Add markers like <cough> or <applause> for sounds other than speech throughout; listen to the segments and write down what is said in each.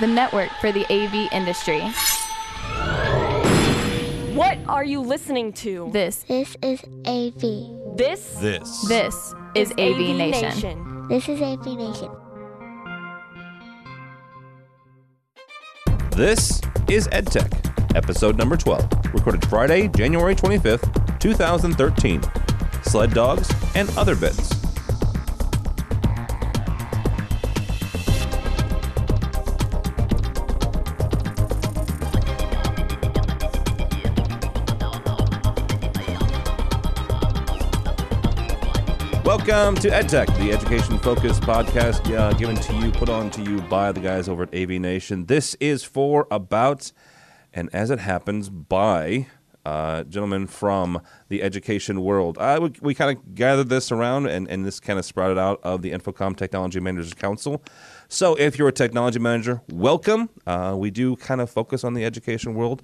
the network for the AV industry. What are you listening to? This, This is AV. This This. this is AV, Nation. This is AV Nation. This is EdTech, episode number 12, recorded Friday, January 25th, 2013. Sled dogs and other bits. Welcome to EdTech, the education-focused podcast uh, given to you, put on to you by the guys over at AV Nation. This is for, about, and as it happens, by uh, gentlemen from the education world. Uh, we we kind of gathered this around, and, and this kind of sprouted out of the InfoComm Technology Managers Council. So if you're a technology manager, welcome. Uh, we do kind of focus on the education world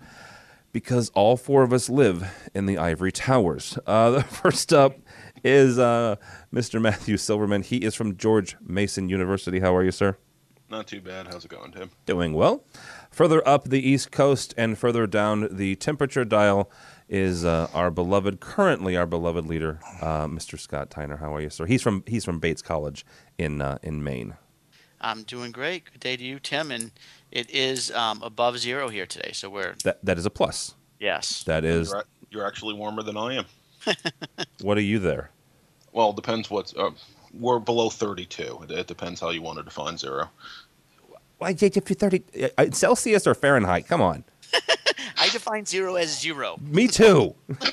because all four of us live in the ivory towers. Uh, <laughs> first up is uh, Mr. Matthew Silverman. He is from George Mason University. How are you, sir? Not too bad. How's it going, Tim? Doing well. Further up the East Coast and further down the temperature dial is uh, our beloved, currently our beloved leader, uh, Mr. Scott Tiner. How are you, sir? He's from he's from Bates College in uh, in Maine. I'm doing great. Good day to you, Tim. And it is um, above zero here today, so we're That that is a plus. yes. That is. You're, you're actually warmer than I am. <laughs> What are you there? Well, it depends what's. Uh, we're below 32. It, it depends how you want to define zero. Why, if you're thirty uh, Celsius or Fahrenheit? Come on. <laughs> I define zero as zero. Me too. <laughs>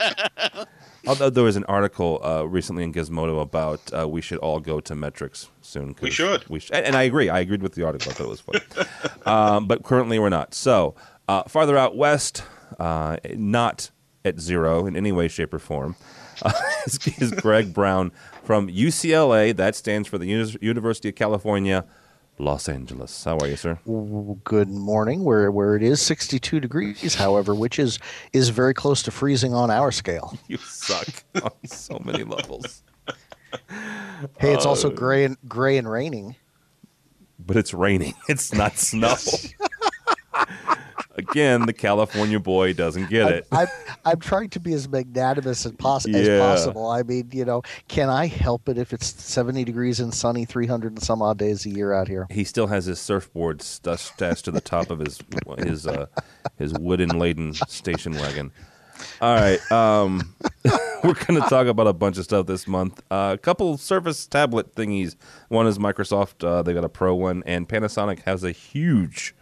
<laughs> Although there was an article uh, recently in Gizmodo about uh, we should all go to metrics soon. 'cause We should. We sh- and, and I agree. I agreed with the article. I thought it was funny. um, but currently we're not. So uh, farther out west, uh, not at zero in any way, shape, or form, <laughs> uh, is, is Greg Brown from UCLA. That stands for the Uni- University of California, Los Angeles. How are you, sir? good morning where where it is 62 degrees however which is is very close to freezing on our scale <laughs> You suck on so many levels. hey it's also gray and gray and raining but it's raining. <laughs> It's not snow. Again, the California boy doesn't get it. I'm, I'm trying to be as magnanimous as, as Yeah. possible i mean you know can i help it if it's 70 degrees and sunny 300 and some odd days a year out here He still has his surfboard stashed to the top of his his uh, his wooden laden station wagon. All right, um, <laughs> we're going to talk about a bunch of stuff this month. Uh, a couple Surface tablet thingies. One is Microsoft; uh, they got a Pro one, and Panasonic has a huge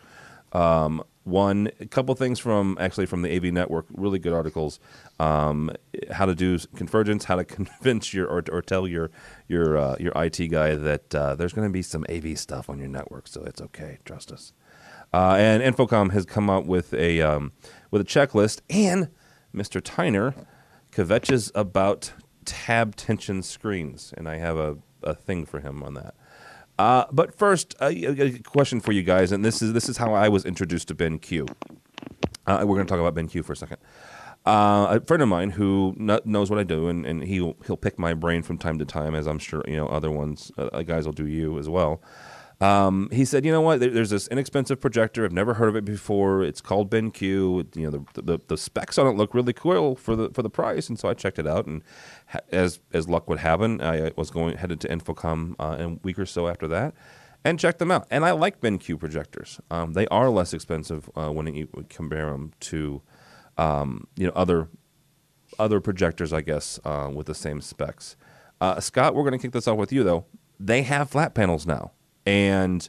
um, one. A couple things from actually from the AV Network, really good articles. Um, how to do convergence, how to <laughs> convince your or, or tell your your uh, your IT guy that uh, there's going to be some AV stuff on your network, so it's okay. Trust us. Uh, and InfoComm has come out with a um, with a checklist, and Mr. Tiner kvetches about tab tension screens, and I have a, a thing for him on that. Uh, but first, uh, a, question for you guys, and this is this is how I was introduced to BenQ. Uh, we're going to talk about BenQ for a second. Uh, a friend of mine who kn- knows what I do, and, and he'll he'll pick my brain from time to time, as I'm sure you know other ones uh, guys will do you as well. Um, he said, you know what? There, there's this inexpensive projector. I've never heard of it before. It's called BenQ. You know, the, the the specs on it look really cool for the for the price, and so I checked it out. And ha- as as luck would have it, I was going headed to InfoComm uh, in a week or so after that, and checked them out. And I like BenQ projectors. Um, they are less expensive uh, when you compare them to um, you know other other projectors, I guess, uh, with the same specs. Uh, Scott, we're going to kick this off with you though. They have flat panels now, and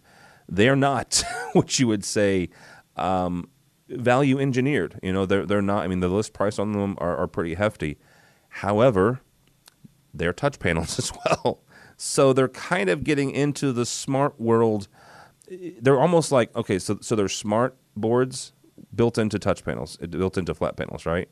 they're not <laughs> what you would say um, value engineered. You know, they're they're not. I mean, the list price on them are, are pretty hefty. However, they're touch panels <laughs> as well, so they're kind of getting into the smart world. They're almost like okay, so so they're smart boards built into touch panels, built into flat panels, right?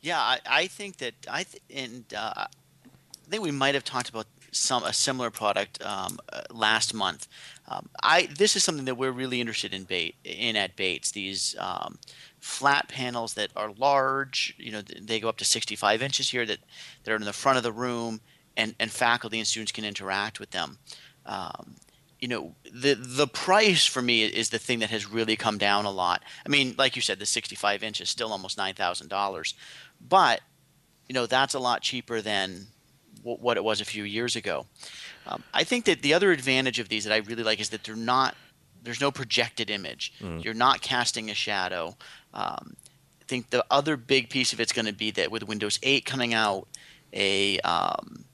Yeah, I, I think that I th- and uh, I think we might have talked about some a similar product um, uh, last month. Um, I this is something that we're really interested in bait in at Bates. These um, flat panels that are large. You know, they go up to 65 inches here. That that are in the front of the room, and and faculty and students can interact with them. Um, you know the the price for me is the thing that has really come down a lot. I mean, like you said, the 65 inch is still almost nine thousand dollars, but you know that's a lot cheaper than w- what it was a few years ago. Um, I think that the other advantage of these that I really like is that they're not there's no projected image. Mm. You're not casting a shadow. Um, I think the other big piece of it's going to be that with Windows 8 coming out, a um,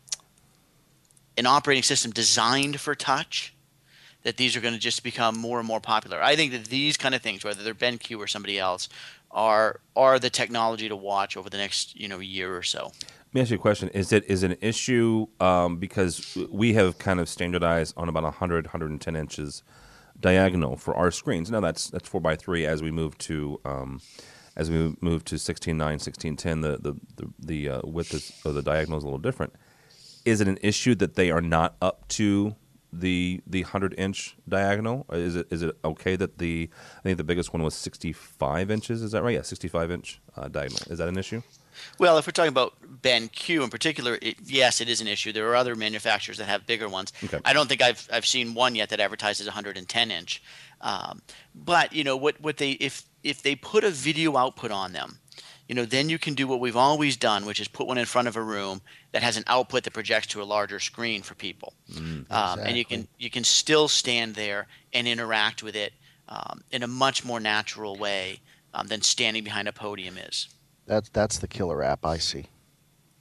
an operating system designed for touch that these are going to just become more and more popular. I think that these kind of things, whether they're BenQ or somebody else, are are the technology to watch over the next you know year or so. Let me ask you a question: Is it is it an issue um, because we have kind of standardized on about 100, 110 inches diagonal for our screens? Now that's that's four by three. As we move to um, as we move to 16.9, 16.10, the the the, the uh, width of the diagonal is a little different. Is it an issue that they are not up to the the hundred inch diagonal? Is it is it okay that the I think the biggest one was sixty five inches? Is that right? Yeah, sixty five inch uh, diagonal. Is that an issue? Well, if we're talking about BenQ in particular, it, yes, it is an issue. There are other manufacturers that have bigger ones. Okay. I don't think I've I've seen one yet that advertises 110 inch. Um, but you know what what they if if they put a video output on them, you know, then you can do what we've always done, which is put one in front of a room that has an output that projects to a larger screen for people, mm, exactly. um, and you can you can still stand there and interact with it um, in a much more natural way um, than standing behind a podium is. That's that's the killer app I see.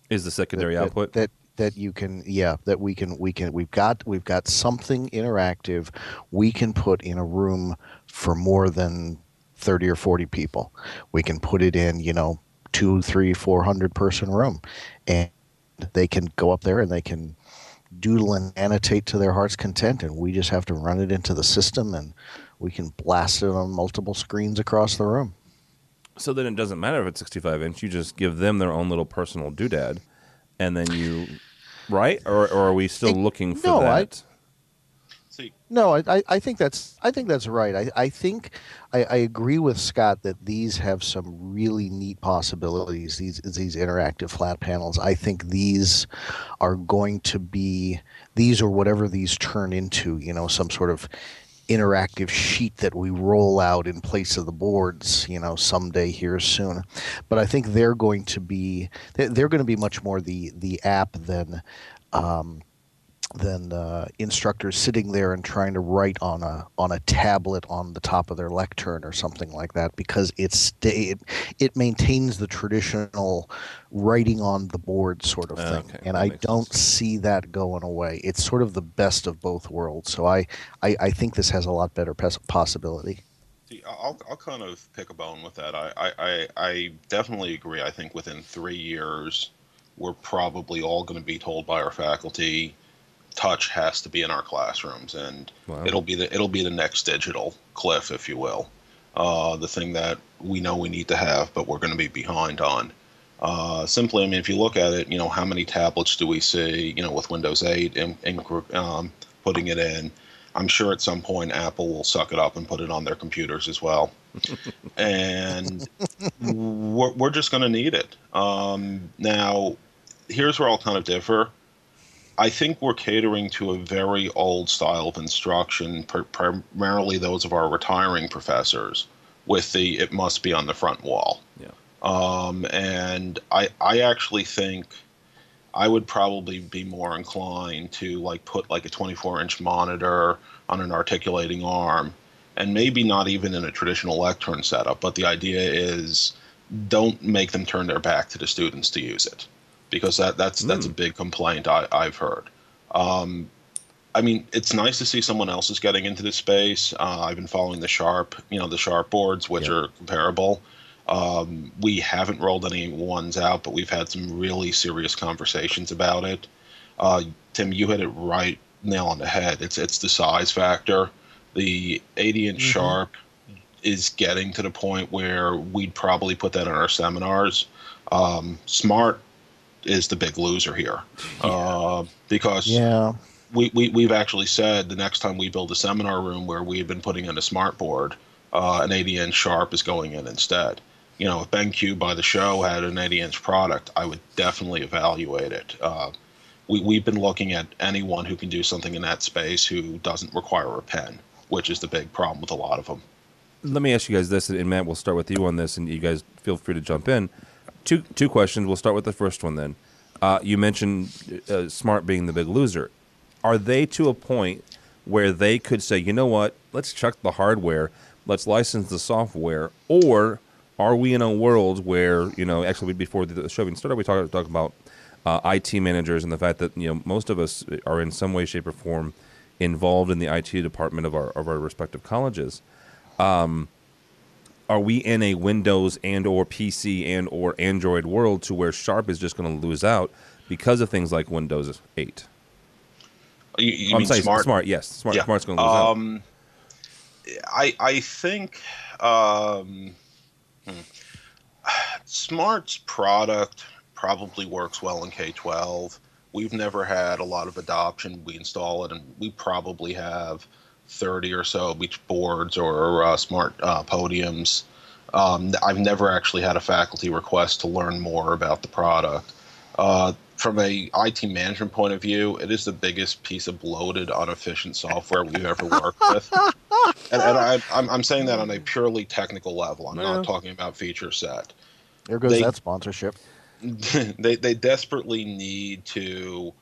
Is the secondary that, output that, that that you can yeah that we can we can we've got we've got something interactive we can put in a room for more than 30 or 40 people. We can put it in, you know, two, three, four hundred person room, and they can go up there and they can doodle and annotate to their heart's content, and we just have to run it into the system, and we can blast it on multiple screens across the room. So then it doesn't matter if it's 65 inch. You just give them their own little personal doodad, and then you, right? Or, or are we still it, looking for no, that? No, I, I think that's I think that's right. I, I think I, I agree with Scott that these have some really neat possibilities. These these interactive flat panels. I think these are going to be these or whatever these turn into. You know, some sort of interactive sheet that we roll out in place of the boards, you know, someday here soon. But I think they're going to be they're going to be much more the the app than um, than uh, instructors sitting there and trying to write on a on a tablet on the top of their lectern or something like that because it's it, it maintains the traditional writing on the board sort of thing okay, and I don't sense. see that going away it's sort of the best of both worlds so I I, I think this has a lot better possibility See, I'll, I'll kind of pick a bone with that. I, I, I definitely agree. I think within three years, we're probably all going to be told by our faculty, touch has to be in our classrooms, and wow. it'll be the it'll be the next digital cliff, if you will. Uh, the thing that we know we need to have, but we're going to be behind on. Uh, simply, I mean, if you look at it, you know, how many tablets do we see, you know, with Windows 8 and, and um, putting it in? I'm sure at some point Apple will suck it up and put it on their computers as well. <laughs> and we're, we're just going to need it. Um, now, here's where I'll kind of differ. I think we're catering to a very old style of instruction, primarily those of our retiring professors, with the it must be on the front wall. Yeah. Um, and I I actually think I would probably be more inclined to like put like a 24 inch monitor on an articulating arm, and maybe not even in a traditional lectern setup. But the idea is don't make them turn their back to the students to use it because that that's mm. that's a hmm. big complaint I, I've heard. Um, I mean, it's nice to see someone else is getting into this space. Uh, I've been following the Sharp, you know, the Sharp boards, which are comparable. Um, we haven't rolled any ones out, but we've had some really serious conversations about it. Uh, Tim, you hit it right nail on the head. It's it's the size factor. The 80 inch mm-hmm. Sharp is getting to the point where we'd probably put that in our seminars. Um, Smart is the big loser here, yeah. uh, because yeah. we, we we've actually said the next time we build a seminar room where we've been putting in a smart board, uh, an 80 inch Sharp is going in instead. You know, if BenQ by the show had an 80 inch product, I would definitely evaluate it. Uh, we, we've been looking at anyone who can do something in that space who doesn't require a pen, which is the big problem with a lot of them. Let me ask you guys this, and Matt, we'll start with you on this, and you guys feel free to jump in. Two two questions. We'll start with the first one then. Uh, you mentioned uh, Smart being the big loser. Are they to a point where they could say, you know what, let's chuck the hardware, let's license the software, or are we in a world where you know actually before the show even started, we talked talk about uh, IT managers and the fact that you know most of us are in some way, shape, or form involved in the IT department of our of our respective colleges. Um, are we in a Windows and or PC and or Android world to where Sharp is just going to lose out because of things like Windows 8? You, you mean sorry, smart? Smart, yes. Smart, yeah. Smart's going to lose um, out. I I think um, hmm. Smart's product probably works well in K twelve. We've never had a lot of adoption. We install it, and we probably have 30 or so beach boards or uh, smart uh, podiums. Um, I've never actually had a faculty request to learn more about the product. Uh, from a IT management point of view, it is the biggest piece of bloated, inefficient software we've ever worked with. <laughs> And, and I, am saying that on a purely technical level. I'm yeah. not talking about feature set. There goes they, that sponsorship. <laughs> They they desperately need to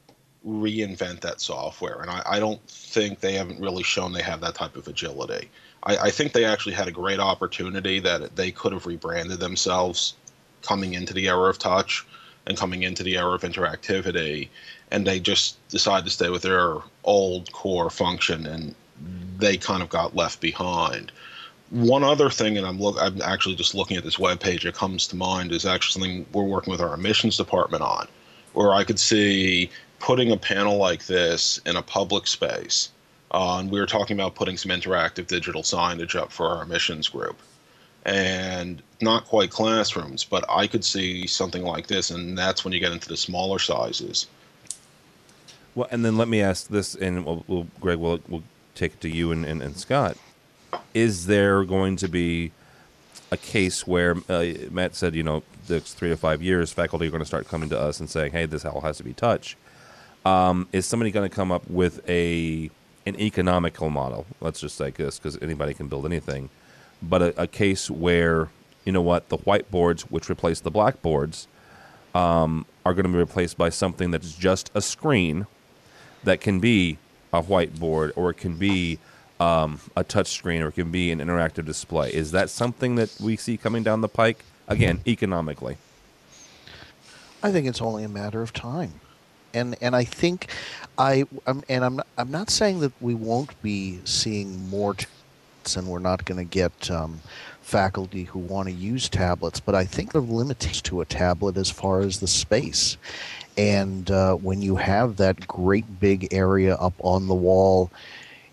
reinvent that software. And I, I, don't think they haven't really shown they have that type of agility. I, I, think they actually had a great opportunity that they could have rebranded themselves coming into the era of touch and coming into the era of interactivity. And they just decided to stay with their old core function and they kind of got left behind. One other thing, and I'm look, I'm actually just looking at this web page that comes to mind is actually something we're working with our admissions department on, where I could see putting a panel like this in a public space, uh, and we were talking about putting some interactive digital signage up for our admissions group, and not quite classrooms, but I could see something like this, and that's when you get into the smaller sizes. Well, and then let me ask this, and we'll, we'll Greg, we'll, we'll take it to you and, and, and Scott. Is there going to be a case where uh, Matt said, you know, the three to five years, faculty are going to start coming to us and saying, "Hey, this all has to be touch." Um, is somebody going to come up with a an economical model? Let's just say this because anybody can build anything, but a, a, case where you know what the whiteboards, which replace the blackboards, um, are going to be replaced by something that's just a screen that can be a whiteboard or it can be um, a touch screen or it can be an interactive display. Is that something that we see coming down the pike? Again, economically. I think it's only a matter of time and and I think I I'm, and I'm I'm not saying that we won't be seeing more and we're not going to get um, faculty who want to use tablets, but I think the limitations to a tablet as far as the space. And uh, when you have that great big area up on the wall,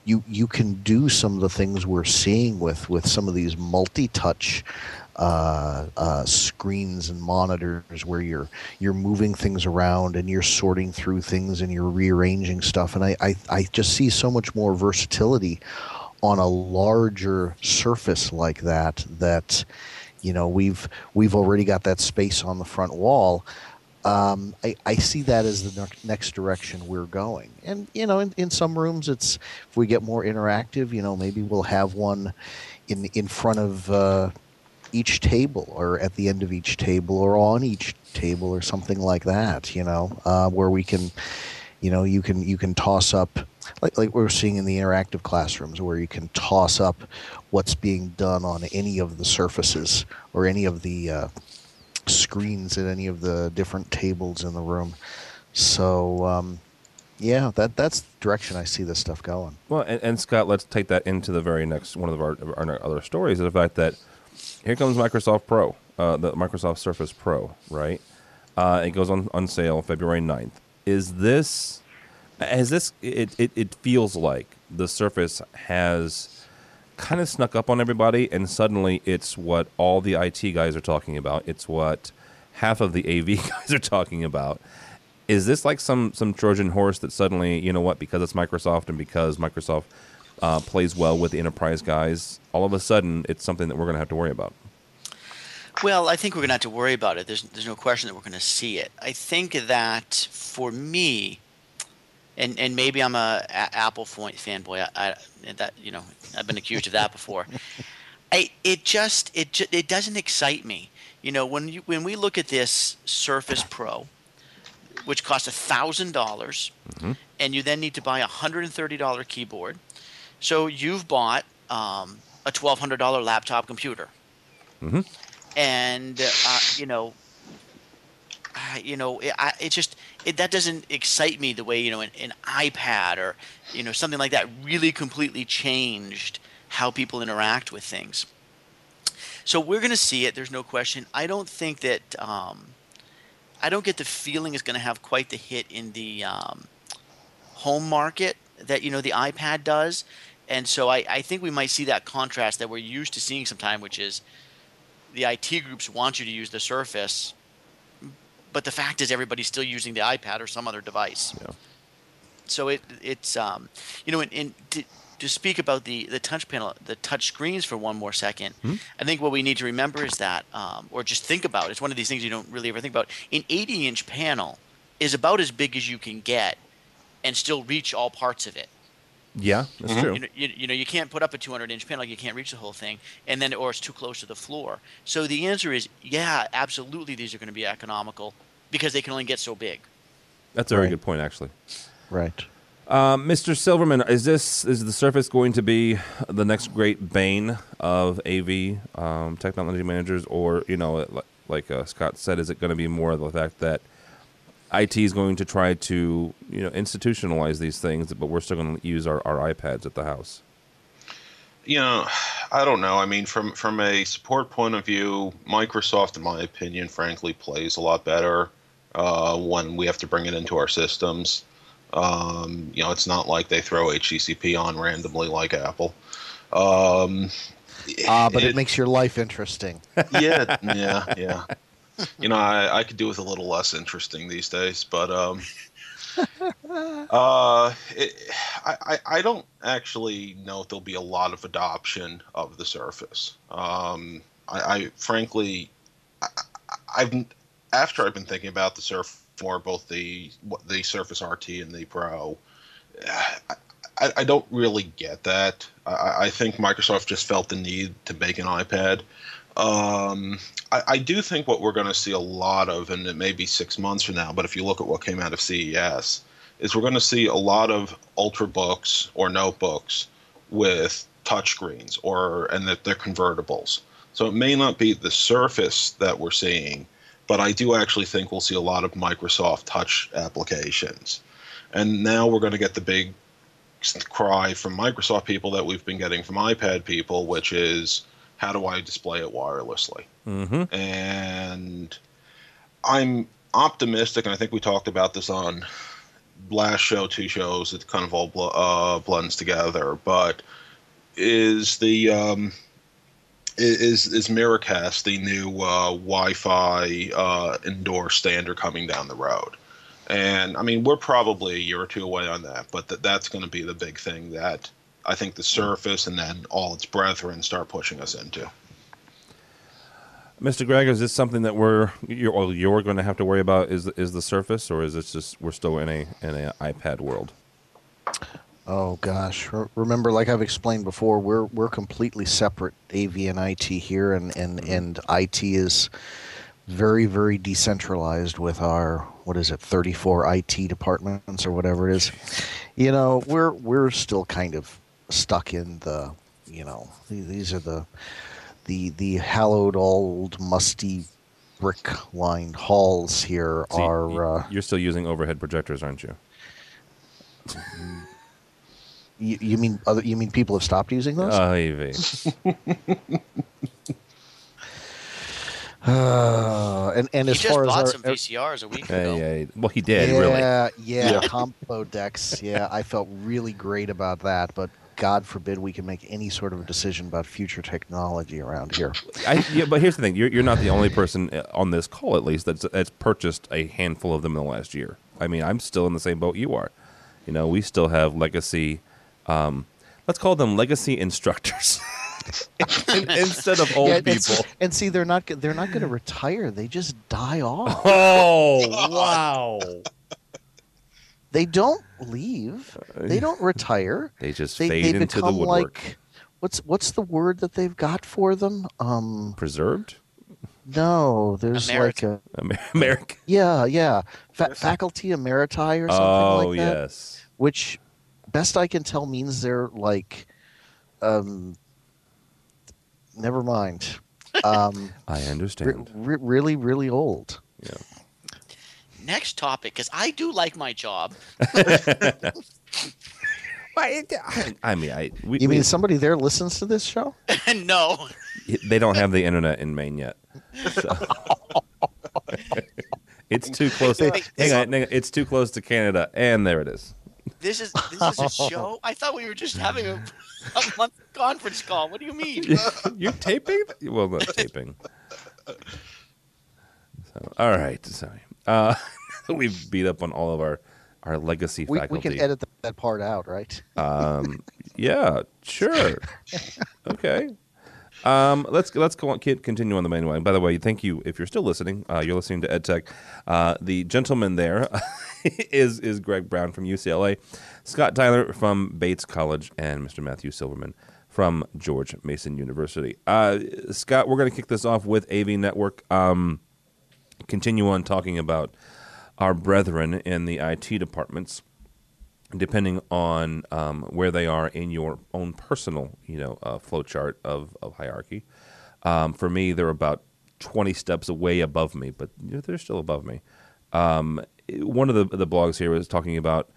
you you can do some of the things we're seeing with with some of these multi-touch uh, uh, screens and monitors where you're you're moving things around and you're sorting through things and you're rearranging stuff. And I, I, I just see so much more versatility on a larger surface like that that you know we've we've already got that space on the front wall um, I, I, see that as the next direction we're going. And, you know, in, in some rooms, it's if we get more interactive, you know, maybe we'll have one in, in front of, uh, each table or at the end of each table or on each table or something like that you know uh, where we can you know you can you can toss up like, like we're seeing in the interactive classrooms where you can toss up what's being done on any of the surfaces or any of the uh, screens at any of the different tables in the room. So um, yeah that that's the direction i see this stuff going. Well and, and scott let's take that into the very next one of our, our other stories the fact that here comes Microsoft Pro, uh, the Microsoft Surface Pro, right? Uh, it goes on, on sale February 9th. Is this, has this, it, it, it feels like the Surface has kind of snuck up on everybody, and suddenly it's what all the IT guys are talking about. It's what half of the AV <laughs> guys are talking about. Is this like some some Trojan horse that suddenly, you know what, because it's Microsoft and because Microsoft uh, plays well with the enterprise guys, all of a sudden it's something that we're going to have to worry about. Well, I think we're going to have to worry about it. There's, there's no question that we're going to see it. I think that for me, and and maybe I'm a, a Apple fanboy. I, I, that you know I've been accused of that before. I it just it it doesn't excite me. You know when you when we look at this Surface Pro, which costs a thousand dollars, mm-hmm. and you then need to buy a hundred and thirty dollar keyboard. So you've bought um, a twelve hundred dollar laptop computer, mm-hmm. and uh, you know you know, it, I, it just it, that doesn't excite me the way you know an, an, iPad or you know something like that really completely changed how people interact with things. So we're going to see it. There's no question. I don't think that um, I don't get the feeling it's going to have quite the hit in the um, home market that you know the iPad does, and so I, I think we might see that contrast that we're used to seeing sometime, which is the IT groups want you to use the Surface but the fact is, everybody's still using the iPad or some other device. Yeah. So it it's um, you know, in, in to, to, speak about the the touch panel, the touch screens for one more 2nd mm-hmm. I think what we need to remember is that, um, or just think about, it's one of these things you don't really ever think about. An 80 inch panel is about as big as you can get, and still reach all parts of it. Yeah, that's mm-hmm. true. You know, you, you, know, you can't put up a 200 inch panel; you can't reach the whole thing, and then or it's too close to the floor. So the answer is, yeah, absolutely, these are going to be economical because they can only get so big. That's a very right. good point, actually. Right. Um, Mr. Silverman, is this is the Surface going to be the next great bane of AV um, technology managers, or you know, like uh, Scott said, is it going to be more of the fact that IT is going to try to you know institutionalize these things, but we're still going to use our, our iPads at the house. You know, I don't know. I mean, from from a support point of view, Microsoft, in my opinion, frankly, plays a lot better uh, when we have to bring it into our systems. Um, you know, it's not like they throw HTTP on randomly like Apple. Um, uh, but it, it, makes your life interesting. <laughs> Yeah, yeah, yeah you know, I, I could do with a little less interesting these days, but um, <laughs> uh, it, I, I don't actually know if there'll be a lot of adoption of the Surface. Um, I, I frankly, I, I've after I've been thinking about the Surf for both the the Surface RT and the Pro. I, I, don't really get that. I, I, think Microsoft just felt the need to make an iPad. Um, I, I, do think what we're going to see a lot of, and it may be six months from now, but if you look at what came out of CES, is we're going to see a lot of ultrabooks or notebooks with touchscreens, or and that they're convertibles. So it may not be the Surface that we're seeing, but I do actually think we'll see a lot of Microsoft Touch applications. And now we're going to get the big cry from Microsoft people that we've been getting from iPad people, which is how do I display it wirelessly? Mm-hmm. And I'm optimistic, and I think we talked about this on last show, two shows. It kind of all bl- uh, blends together. But is the um, is is Miracast the new uh, Wi-Fi uh, indoor standard coming down the road? And I mean, we're probably a year or two away on that, but th- that's going to be the big thing that I think the Surface and then all its brethren start pushing us into. Mr. Greg, is this something that we're you're, well, you're going to have to worry about? Is is the Surface, or is it just we're still in a in a iPad world? Oh gosh, remember, like I've explained before, we're we're completely separate AV and IT here, and and mm-hmm. and IT is very very decentralized with our what is it 34 IT departments or whatever it is. You know, we're we're still kind of stuck in the, you know, these are the, the the hallowed old musty brick lined halls here See, are. Uh, you're still using overhead projectors, aren't you? You, you mean other? You mean people have stopped using those? Uh, Uh, and and he as far as our, some VCRs a week ago. Yeah, well, he did yeah, really. Yeah, yeah, combo decks. Yeah, I felt really great about that, but God forbid we can make any sort of a decision about future technology around here. I, yeah, but here's the thing: you're, you're not the only person uh, on this call, at least, that's that's purchased a handful of them in the last year. I mean, I'm still in the same boat you are. You know, we still have legacy. Um, let's call them legacy instructors. <laughs> instead of old yeah, people. And see, they're not they're not going to retire. They just die off. Oh <laughs> wow! They don't leave. They don't retire. <laughs> They just They, fade they into the woodwork. like what's what's the word that they've got for them? Um, Preserved? no, there's Emerit. like a Amer- American. <laughs> yeah, yeah, Fa- faculty emeriti or something Oh like that. Oh yes. Which, best I can tell, means they're like, um, never mind. <laughs> Um, I re- understand. re- really, really old. yeah. Next topic, because I do like my job. <laughs> I, uh, I mean, I we, You we- mean somebody there listens to this show? <laughs> no, they don't have the internet in Maine yet. So. it's too close. To, hang on, hang on, it's too close to Canada, and there it is. this is this is a show. <laughs> I thought we were just having a, a month conference call. What do you mean? You're taping? Well, not taping. So, all right, sorry. Uh, <laughs> we've beat up on all of our our legacy We, we can edit that part out, right? Um, <laughs> yeah, sure. <laughs> Okay. Um, let's let's go on, continue on the main line. By the way, thank you if you're still listening. Uh, you're listening to EdTech. Uh, the gentleman there is is Greg Brown from UCLA, Scott Tiner from Bates College, and Mr. Matthew Silverman from George Mason University. Uh, Scott, we're going to kick this off with AV Network. Um, continue on talking about our brethren in the IT departments depending on um, where they are in your own personal, you know, uh, flowchart of, of hierarchy. Um, for me, they're about 20 steps away above me, but you know, they're still above me. Um, one of the, the blogs here was talking about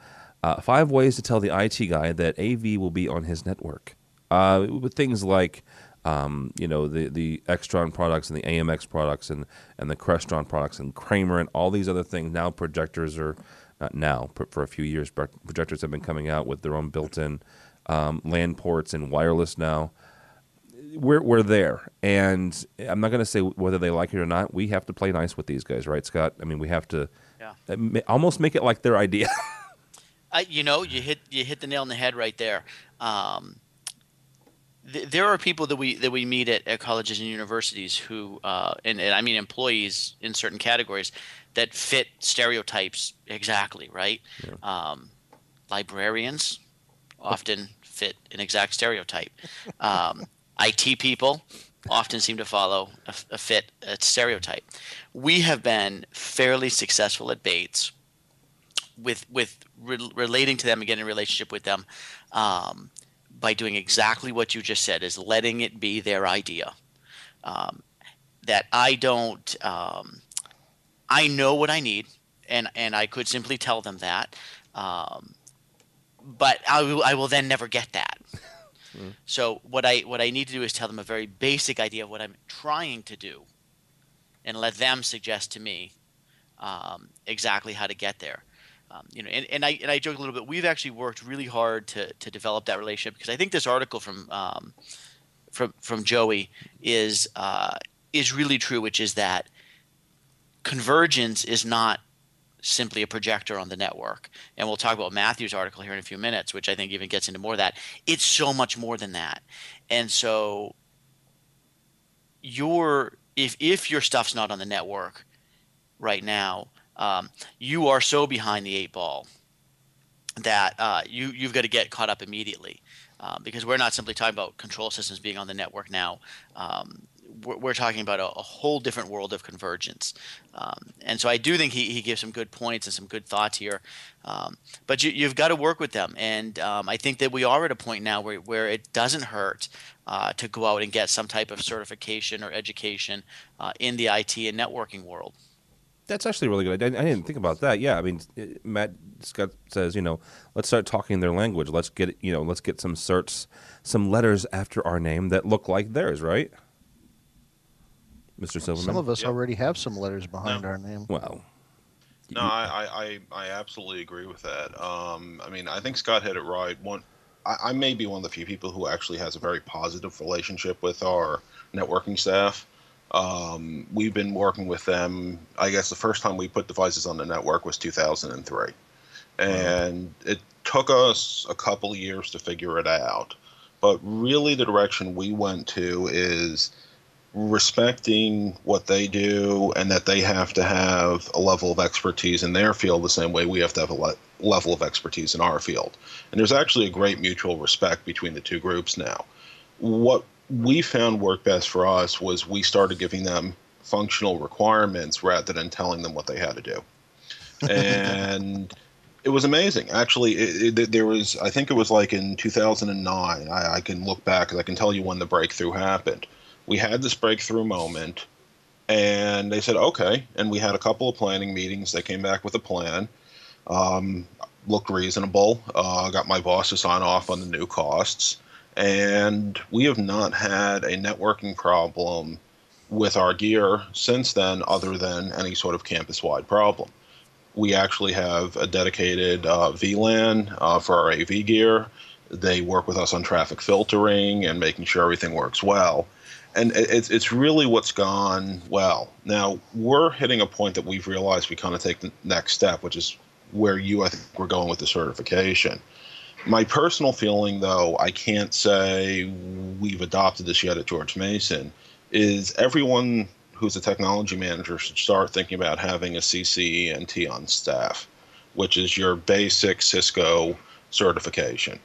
uh, five ways to tell the IT guy that AV will be on his network. Uh, with things like, um, you know, the, the Extron products and the AMX products and, and the Crestron products and Kramer and all these other things. Now projectors are, not now, but for a few years, projectors have been coming out with their own built-in um, LAN ports and wireless now. We're, we're there. And I'm not going to say whether they like it or not. We have to play nice with these guys, right, Scott? I mean, we have to Yeah. uh, almost make it like their idea. I, <laughs> you know, you hit you hit the nail on the head right there. Um, th- there are people that we that we meet at, at colleges and universities who, uh, and, and I mean employees in certain categories that fit stereotypes exactly, right? Um, librarians often fit an exact stereotype. Um, IT people often seem to follow a, a fit a stereotype. We have been fairly successful at Bates with with re- relating to them and getting a relationship with them um, by doing exactly what you just said is letting it be their idea. Um, that i don't um, i know what i need and and i could simply tell them that um, but I will, I will then never get that. <laughs> So what i what i need to do is tell them a very basic idea of what i'm trying to do and let them suggest to me um, exactly how to get there um, you know, and, and I and I joke a little bit. We've actually worked really hard to to develop that relationship because I think this article from um, from from Joey is uh, is really true, which is that convergence is not simply a projector on the network. And we'll talk about Matthew's article here in a few minutes, which I think even gets into more of that. It's so much more than that. And so your if if your stuff's not on the network right now, um, you are so behind the eight ball that uh, you you've got to get caught up immediately uh, because we're not simply talking about control systems being on the network now. Um, we're, we're talking about a, a whole different world of convergence, um, and so I do think he, he gives some good points and some good thoughts here. Um, but you, you've got to work with them, and um, I think that we are at a point now where where it doesn't hurt uh, to go out and get some type of certification or education uh, in the IT and networking world. That's actually really good. I, I didn't think about that. Yeah, I mean, it- Matt Scott says, you know, let's start talking their language. Let's get, you know, let's get some certs, some letters after our name that look like theirs, right? Mr. Silverman. Some of us Yep. already have some letters behind No. our name. well, No, I, I, I, I absolutely agree with that. Um, I mean, I think Scott had it right. One, I, I may be one of the few people who actually has a very positive relationship with our networking staff. Um, we've been working with them. I guess the first time we put devices on the network was 2003, and it took us a couple years to figure it out. But really, the direction we went to is respecting what they do and that they have to have a level of expertise in their field the same way we have to have a le- level of expertise in our field. And there's actually a great mutual respect between the two groups now. What we found worked best for us was we started giving them functional requirements rather than telling them what they had to do. <laughs> And it was amazing. Actually, it, it, there was, I think it was like in 2009. I, I can look back and I can tell you when the breakthrough happened. We had this breakthrough moment, and they said, okay. And we had a couple of planning meetings. They came back with a plan. Um, looked reasonable. Uh, got my boss to sign off on the new costs. And we have not had a networking problem with our gear since then, other than any sort of campus wide problem. We actually have a dedicated uh, VLAN uh, for our AV gear. They work with us on traffic filtering and making sure everything works well. And it's, it's really what's gone well. Now, we're hitting a point that we've realized we kind of take the next step, which is where you, I think, we're going with the certification. My personal feeling, though, I can't say we've adopted this yet at George Mason, is everyone who's a technology manager should start thinking about having a CCENT on staff, which is your basic Cisco certification.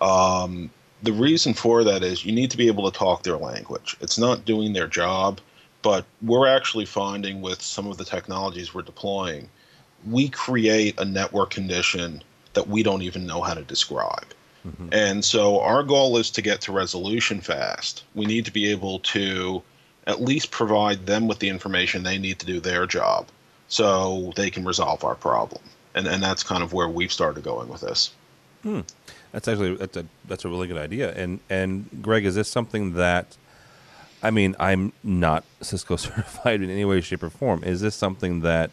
Um, the reason for that is you need to be able to talk their language. It's not doing their job, but we're actually finding with some of the technologies we're deploying, we create a network condition that we don't even know how to describe. Mm-hmm. And so our goal is to get to resolution fast. We need to be able to at least provide them with the information they need to do their job so they can resolve our problem. And, and that's kind of where we've started going with this. Hmm. That's actually that's a that's a really good idea. And and Greg, is this something that I mean, I'm not Cisco <laughs> certified in any way, shape, or form. Is this something that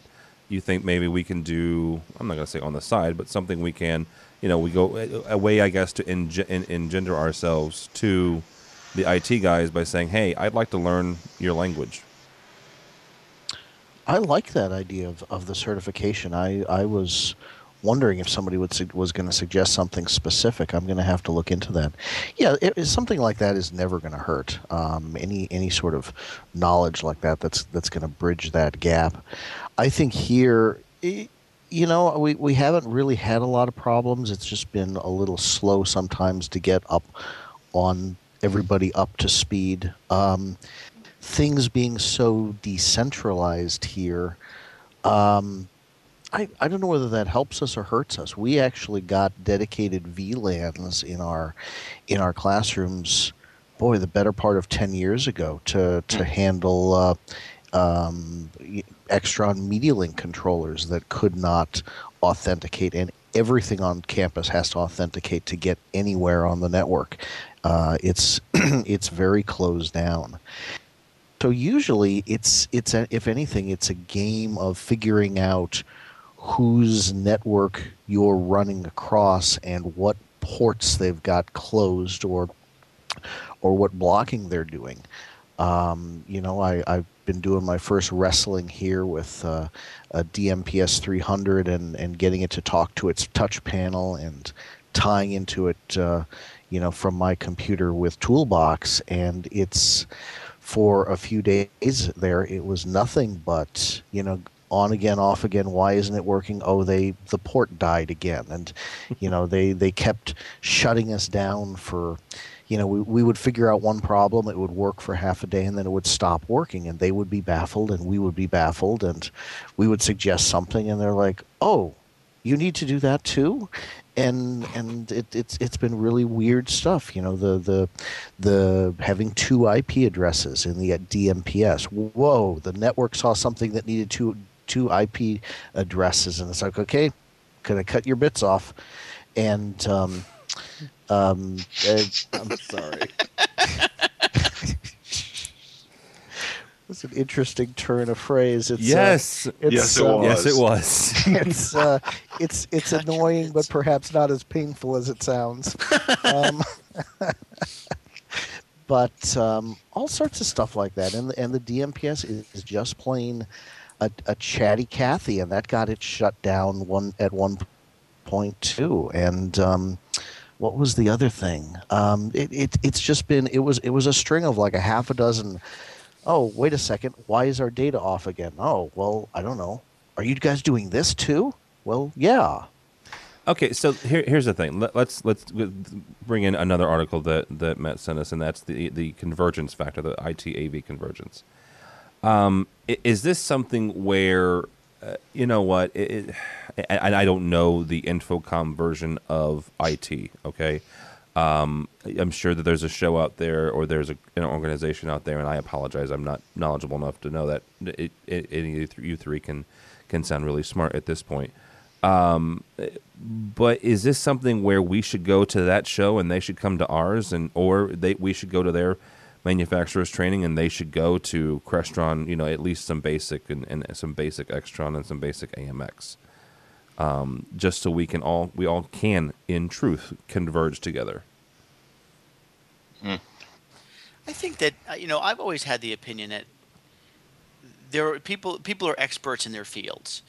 you think maybe we can do? I'm not going to say on the side, but something we can, you know, we go a way, I guess, to engender ourselves to the IT guys by saying, "Hey, I'd like to learn your language." I like that idea of, of the certification. I, I was wondering if somebody would su- was going to suggest something specific. I'm going to have to look into that. Yeah, it, something like that is never going to hurt. Um, any any sort of knowledge like that that's that's going to bridge that gap. I think here. It, you know, we, we haven't really had a lot of problems. It's just been a little slow sometimes to get up on everybody up to speed. Um, things being so decentralized here, um, I, I don't know whether that helps us or hurts us. We actually got dedicated VLANs in our in our classrooms. Boy, the better part of ten years ago to to hmm. handle uh, um, Extron MediaLink controllers that could not authenticate, and everything on campus has to authenticate to get anywhere on the network. Uh, it's <clears throat> it's very closed down. So usually it's it's a, if anything it's a game of figuring out whose network you're running across and what ports they've got closed or or what blocking they're doing. Um, you know, I, I've been doing my first wrestling here with uh, a DMPS 300 and, and getting it to talk to its touch panel and tying into it, uh, you know, from my computer with Toolbox, and it's for a few days there. It was nothing but you know on again off again why isn't it working oh they the port died again and you know they they kept shutting us down for you know we, we would figure out one problem it would work for half a day and then it would stop working and they would be baffled and we would be baffled and we would suggest something and they're like oh you need to do that too and and it, it's it's been really weird stuff. You know, the the the having two IP addresses in the DMPS. Whoa, the network saw something that needed two two IP addresses, and it's like, okay, can I cut your bits off? And um, um, I'm sorry. <laughs> It's an interesting turn of phrase. It's, yes, uh, it's, yes, it uh, was. Yes, it was. <laughs> it's uh, it's it's annoying, but perhaps not as painful as it sounds. <laughs> Um, but um, all sorts of stuff like that, and and the DMPS is, is just plain a, a, chatty Cathy, and that got it shut down one at one point too. And um, what was the other thing? Um, it, it it's just been it was it was a string of like a half a dozen oh, wait a second, why is our data off again? Oh, well, I don't know. Are you guys doing this too? Well, yeah. Okay, so here, here's the thing. Let, us let's bring in another article that, that Matt sent us, and that's the the convergence factor, the IT AV convergence. Um, is this something where, uh, you know what, it, it, and I don't know the InfoComm version of IT. Okay, um, I'm sure that there's a show out there or there's a, an organization out there, and I apologize, I'm not knowledgeable enough to know that it, any of you three can can sound really smart at this point. Um, but is this something where we should go to that show and they should come to ours, and or they we should go to their manufacturers training and they should go to Crestron, you know, at least some basic and, and some basic Extron and some basic AMX, um, just so we can all we all can in truth converge together. Mm. I think that uh, you know I've always had the opinion that there are people people are experts in their fields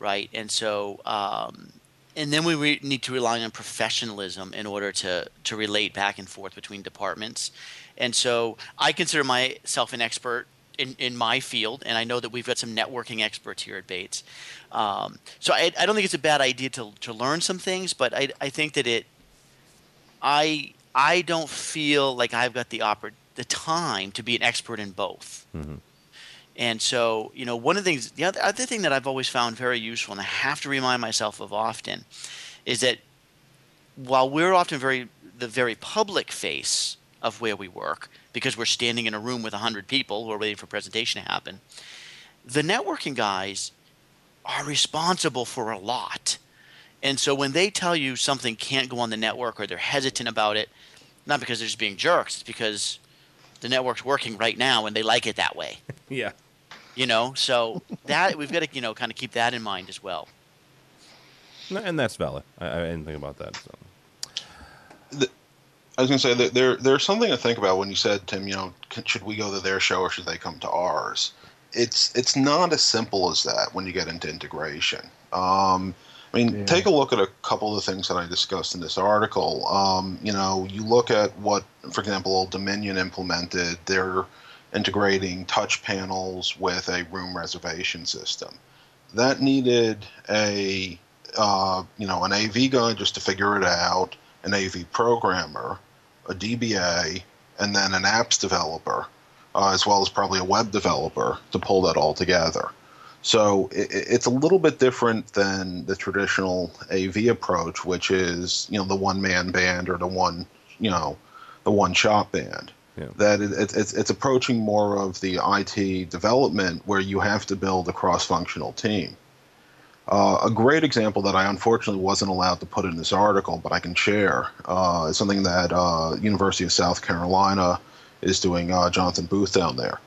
right? And so, um, and then we re- need to rely on professionalism in order to to relate back and forth between departments. And so, I consider myself an expert in, in my field, and I know that we've got some networking experts here at Bates. Um, so I, I don't think it's a bad idea to, to learn some things, but I, I think that it, I I don't feel like I've got the oppor- the time to be an expert in both. Mm-hmm. And so, you know, one of the things, the other, other thing that I've always found very useful, and I have to remind myself of often, is that while we're often very the very public face of where we work, because we're standing in a room with 100 people who are waiting for a presentation to happen, the networking guys are responsible for a lot. And so when they tell you something can't go on the network or they're hesitant about it, not because they're just being jerks, it's because the network's working right now and they like it that way. <laughs> yeah. You know, so that we've got to you know kind of keep that in mind as well. And that's valid. I, I didn't think about that. So. The, I was going to say that there there's something to think about when you said Tim. You know, should we go to their show or should they come to ours? It's it's not as simple as that when you get into integration. Um, I mean, yeah. take a look at a couple of the things that I discussed in this article. Um, you know, you look at what, for example, Old Dominion implemented. They're integrating touch panels with a room reservation system. That needed a uh, you know an AV guy just to figure it out, an AV programmer, a DBA, and then an apps developer, uh, as well as probably a web developer to pull that all together. So it, it's a little bit different than the traditional AV approach, which is you know the one man band or the one you know the one shop band. Yeah. That it, it, it's it's approaching more of the IT development where you have to build a cross-functional team. Uh, a great example that I unfortunately wasn't allowed to put in this article, but I can share, uh, is something that uh, University of South Carolina is doing. Uh, Jonathan Booth down there,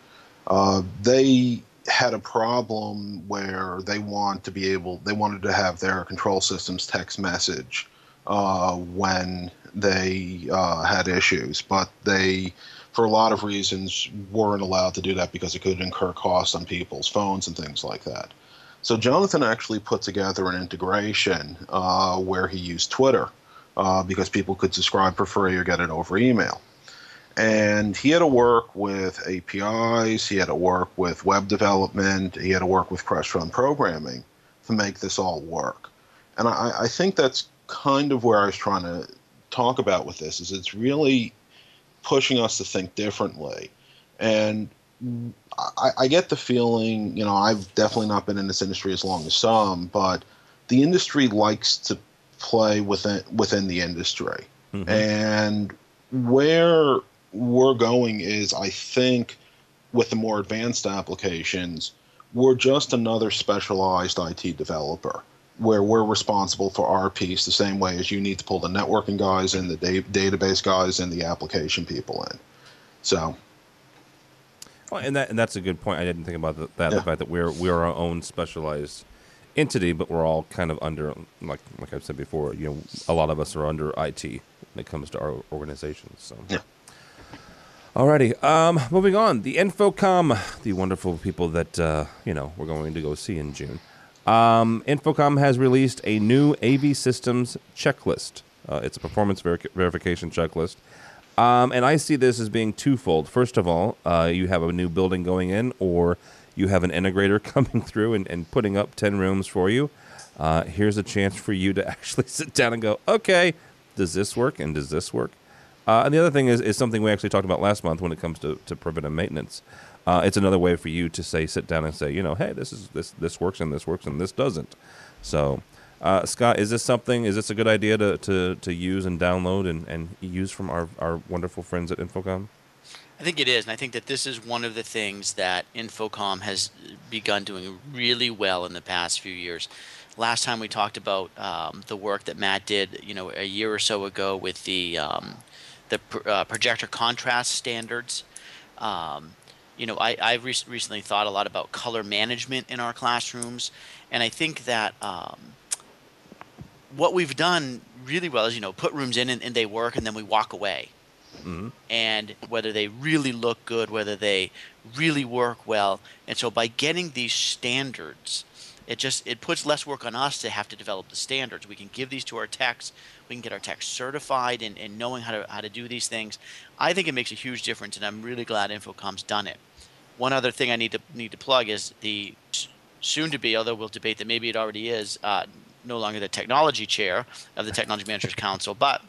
uh, they had a problem where they want to be able, they wanted to have their control systems text message uh, when they had issues, but they for a lot of reasons, weren't allowed to do that because it could incur costs on people's phones and things like that. So Jonathan actually put together an integration uh, where he used Twitter uh, because people could subscribe for free or get it over email. And he had to work with APIs, he had to work with web development, he had to work with Crestron programming to make this all work. And I, I think that's kind of where I was trying to talk about with this is it's really pushing us to think differently. And I, I, get the feeling, you know, I've definitely not been in this industry as long as some, but the industry likes to play within within the industry. Mm-hmm. And where we're going is, I think, with the more advanced applications, we're just another specialized IT developer where we're responsible for our piece the same way as you need to pull the networking guys in, the da- database guys, and the application people in. So. Well, and that and that's a good point. I didn't think about the, that yeah. the fact that we're we're our own specialized entity, but we're all kind of under like like I've said before. You know, a lot of us are under IT when it comes to our organizations. So. Yeah. Alrighty, um, moving on. The InfoComm, the wonderful people that uh, you know we're going to go see in June. Um, InfoComm has released a new AV systems checklist. Uh, it's a performance ver- verification checklist. Um, and I see this as being twofold. First of all, uh, you have a new building going in, or you have an integrator <laughs> coming through and, and putting up 10 rooms for you. uh, here's a chance for you to <laughs> actually sit down and go, okay, does this work and does this work? Uh, and the other thing is, is something we actually talked about last month when it comes to, to preventive maintenance. Uh, it's another way for you to say, sit down and say, you know, hey, this is this this works and this works and this doesn't. So, uh, Scott, is this something? Is this a good idea to, to, to use and download and, and use from our, our wonderful friends at InfoComm? I think it is, and I think that this is one of the things that InfoComm has begun doing really well in the past few years. Last time we talked about um, the work that Matt did, you know, a year or so ago with the um, the uh, projector contrast standards. Um, you know, I, I've re- recently thought a lot about color management in our classrooms, and I think that um, what we've done really well is, you know, put rooms in and, and they work, and then we walk away. Mm-hmm. And whether they really look good, whether they really work well, and so by getting these standards, it just it puts less work on us to have to develop the standards. We can give these to our techs. We can get our techs certified in, in knowing how to how to do these things. I think it makes a huge difference, and I'm really glad InfoComm's done it. One other thing I need to need to plug is the soon to be, although we'll debate that maybe it already is, uh, no longer the technology chair of the Technology Managers Council, but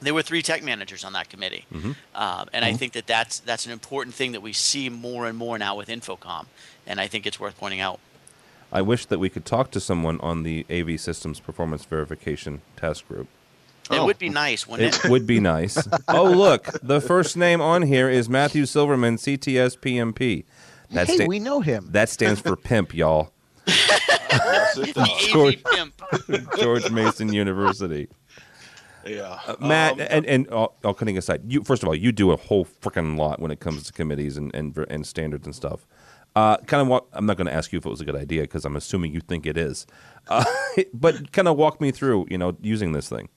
there were three tech managers on that committee, mm-hmm. um, and mm-hmm. I think that that's that's an important thing that we see more and more now with InfoComm, and I think it's worth pointing out. I wish that we could talk to someone on the AV Systems Performance Verification Task Group. It oh. would be nice, wouldn't it? It would be nice. <laughs> oh, look, the first name on here is Matthew Silverman, CTS PMP. That hey, sta- we know him. That stands for pimp, y'all. yes, George, <laughs> George Mason University. Yeah, uh, Matt, um, and and all, all kidding aside, you first of all, you do a whole freaking lot when it comes to committees and and, and standards and stuff. Uh, kind of walk. I'm not going to ask you if it was a good idea because I'm assuming you think it is. Uh, <laughs> but kind of walk me through, you know, using this thing.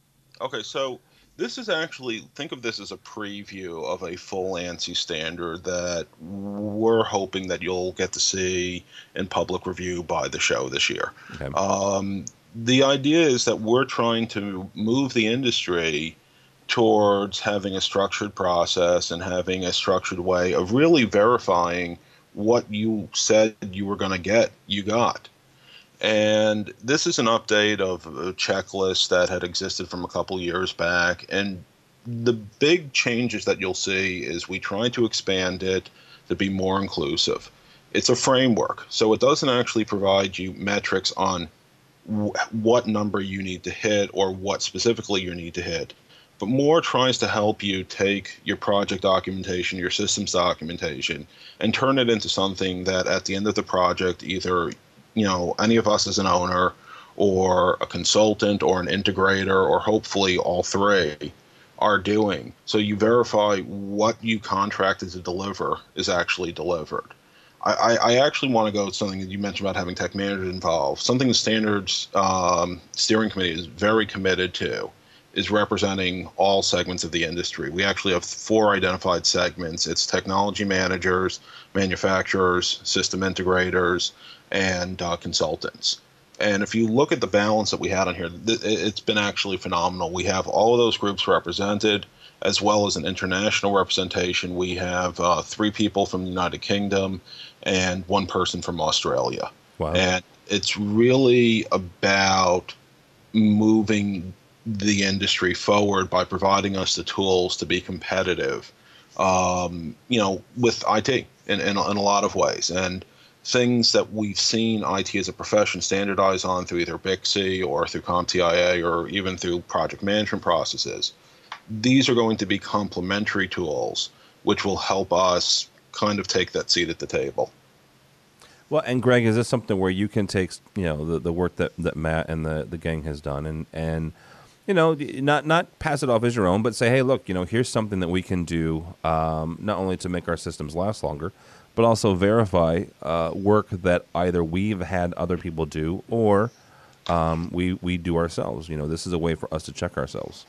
Okay, so this is actually think of this as a preview of a full ANSI standard that we're hoping that you'll get to see in public review by the show this year. Okay. Um, the idea is that we're trying to move the industry towards having a structured process and having a structured way of really verifying what you said you were going to get, you got. And this is an update of a checklist that had existed from a couple years back. And the big changes that you'll see is we try to expand it to be more inclusive. It's a framework, so it doesn't actually provide you metrics on what number you need to hit or what specifically you need to hit, but more tries to help you take your project documentation, your systems documentation, and turn it into something that at the end of the project, either you know any of us as an owner or a consultant or an integrator or hopefully all three are doing. So you verify what you contracted to deliver is actually delivered. I, I actually want to go with something that you mentioned about having tech managers involved. Something the standards um, steering committee is very committed to is representing all segments of the industry. We actually have four identified segments. It's technology managers, manufacturers, system integrators, and uh, consultants. And if you look at the balance that we had on here, it's been actually phenomenal. We have all of those groups represented as well as an international representation. We have uh, three people from the United Kingdom and one person from Australia. Wow. And it's really about moving the industry forward by providing us the tools to be competitive, um, you know, with IT in, in, in a lot of ways. And things that we've seen IT as a profession standardize on through either BICSI or through CompTIA or even through project management processes these are going to be complementary tools which will help us kind of take that seat at the table. Well, and Greg, is this something where you can take you know the, the work that, that Matt and the, the gang has done and and you know not not pass it off as your own, but say, hey, look, you know, here's something that we can do um, not only to make our systems last longer, but also verify uh, work that either we've had other people do or um, we we do ourselves. You know, this is a way for us to check ourselves.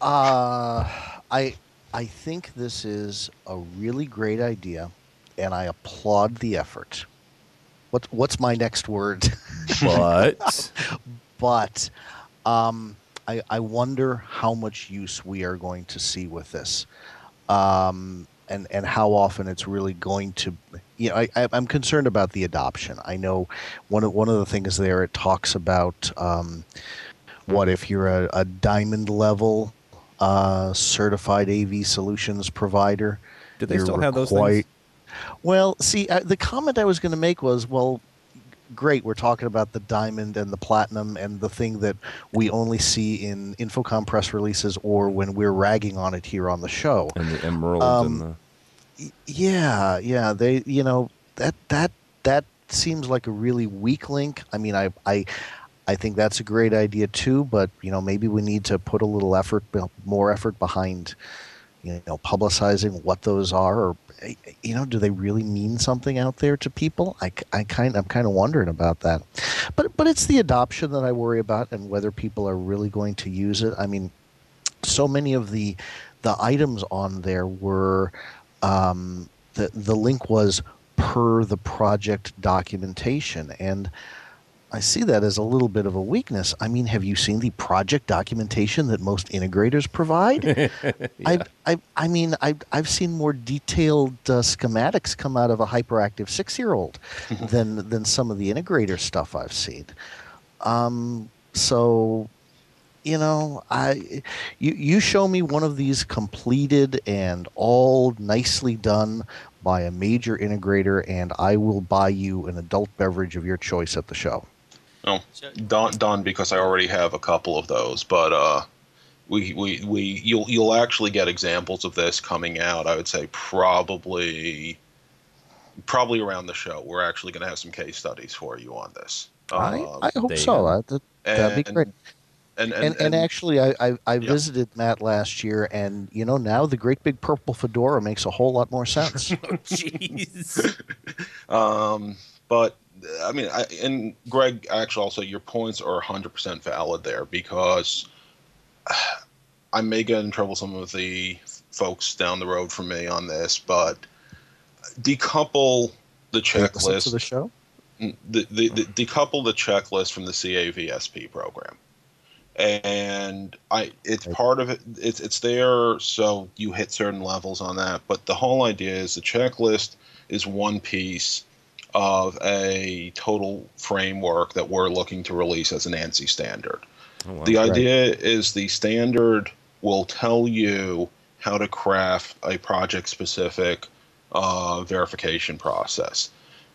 Uh, I I think this is a really great idea, and I applaud the effort. What what's my next word? <laughs> But but um, I I wonder how much use we are going to see with this, um, and and how often it's really going to you know, I, I'm concerned about the adoption. I know one of one of the things there it talks about um, what if you're a, a diamond level uh, certified AV solutions provider. Do they still have those things? Well, see, uh, the comment I was going to make was, well, great, we're talking about the diamond and the platinum and the thing that we only see in InfoComm press releases or when we're ragging on it here on the show. And the emerald um, and the yeah, yeah, they, you know, that that that seems like a really weak link. I mean, I I I think that's a great idea too, but you know, maybe we need to put a little effort, more effort behind, you know, publicizing what those are, or you know, do they really mean something out there to people? I, I kind, I'm kind of wondering about that, but but it's the adoption that I worry about, and whether people are really going to use it. I mean, so many of the the items on there were um, the the link was per the project documentation and I see that as a little bit of a weakness. I mean, have you seen the project documentation that most integrators provide? <laughs> yeah. I, I, I mean, I've, I've seen more detailed uh, schematics come out of a hyperactive six year old <laughs> than, than some of the integrator stuff I've seen. Um, so, you know, I, you, you show me one of these completed and all nicely done by a major integrator, and I will buy you an adult beverage of your choice at the show. No, done, done because I already have a couple of those. But uh, we, we, we, you'll, you'll actually get examples of this coming out. I would say probably, probably around the show. We're actually going to have some case studies for you on this. I, um, I hope so. That, that'd be great. And and, and, and, actually, I I, I yeah. visited Matt last year, and you know now the great big purple fedora makes a whole lot more sense. <laughs> oh, jeez. <laughs> um, but I mean, I, and Greg, actually, also your points are 100% valid there because <sighs> I may get in trouble some of the folks down the road from me on this, but decouple the checklist to the show. Mm, the, the, the, decouple the checklist from the CAVSP program, and I it's part of it. It's it's there, so you hit certain levels on that. But the whole idea is the checklist is one piece of a total framework that we're looking to release as an ANSI standard. Oh, wow. The idea right. is the standard will tell you how to craft a project specific uh, verification process.